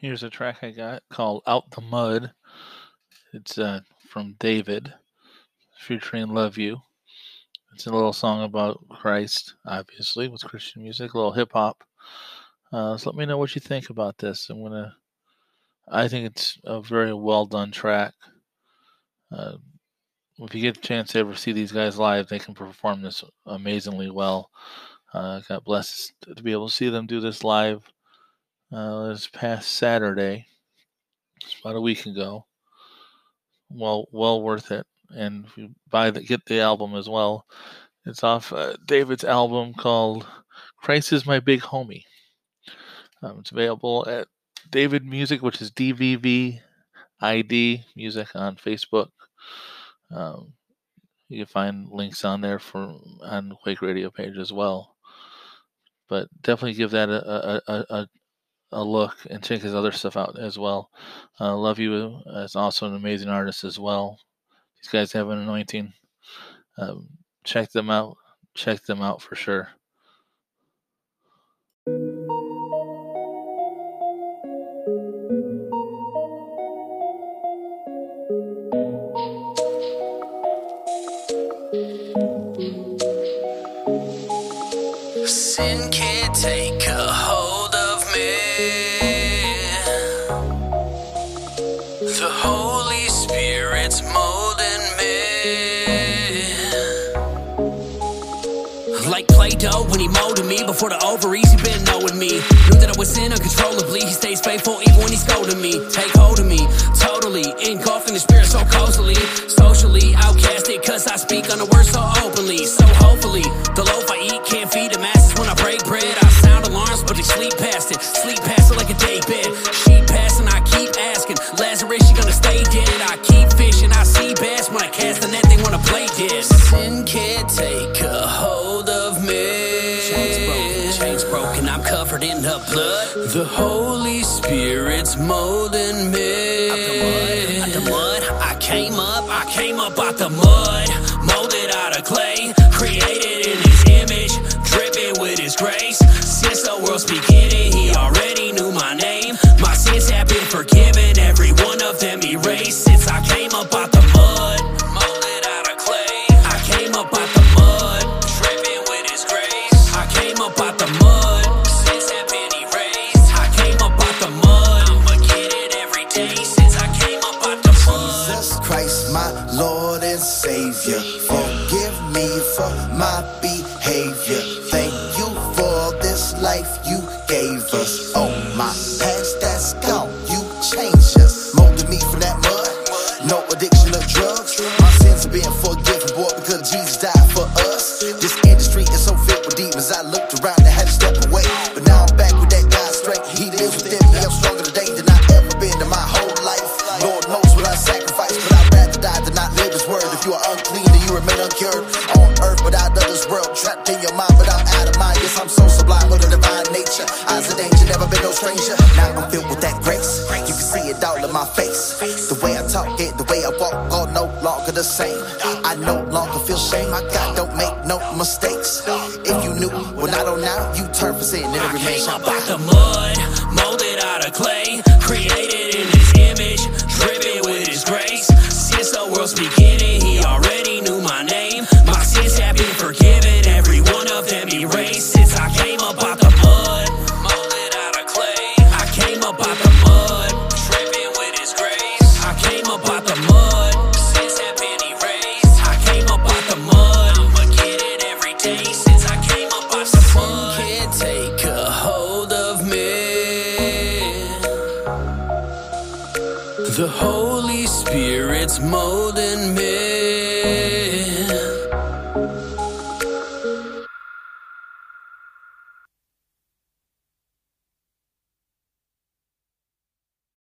Here's a track I got called Out the Mud. It's uh, from DVVID, featuring LUVU. It's a little song about Christ, obviously, with Christian music, a little hip hop. Uh, so let me know what you think about this. I'm gonna. I think it's a very well done track. Uh, if you get a chance to ever see these guys live, they can perform this amazingly well. Uh, got blessed to be able to see them do this live uh, this past Saturday, about a week ago. Well, well worth it. And if you buy the get the album as well, it's off uh, DVVID's album called "Christ Is My Big Homie." Um, it's available at David Music, which is DVVID Music on Facebook. Um, you can find links on there for on Quake Radio page as well. But definitely give that a, a, a, a look and check his other stuff out as well. Uh, LUVU is also an amazing artist as well. These guys have an anointing. Um, check them out. Check them out for sure. Sin can't take a hold The Holy Spirit's molding me. Like Play when he molded me before the ovaries, he been knowing me. Knew that I was sin uncontrollably. He stays faithful even when he's scolding me. Take hold of me, totally. Engulfed in the spirit so cozily. Socially outcasted, cause I speak on the word so openly. So hopefully, the loaf play dead. Sin can't take a hold of me. Chains broken, chains broken, I'm covered in the blood. The Holy Spirit's molding me. Out the mud, out the mud, I came up, I came up out the mud. Molded out of clay, created Jesus Christ, my Lord and Savior. Forgive me for my behavior. Thank you for this life you gave us. Oh, my past that's gone, you changed us. Molded me from that mud. No addiction of drugs. My sins are being forgiven, boy, because Jesus died On but out of this world, trapped in your mind, but I'm out of mind. Yes, I'm so sublime with a divine nature. Eyes of danger, never been no stranger. Now I'm filled with that grace. You can see it all in my face. The way I talk it, the way I walk, all no longer the same. I no longer feel shame. My God don't make no mistakes. If you knew what I don't now, you turn for sin and it I remains came your up out the mud, molded out of clay, created The Holy Spirit's molding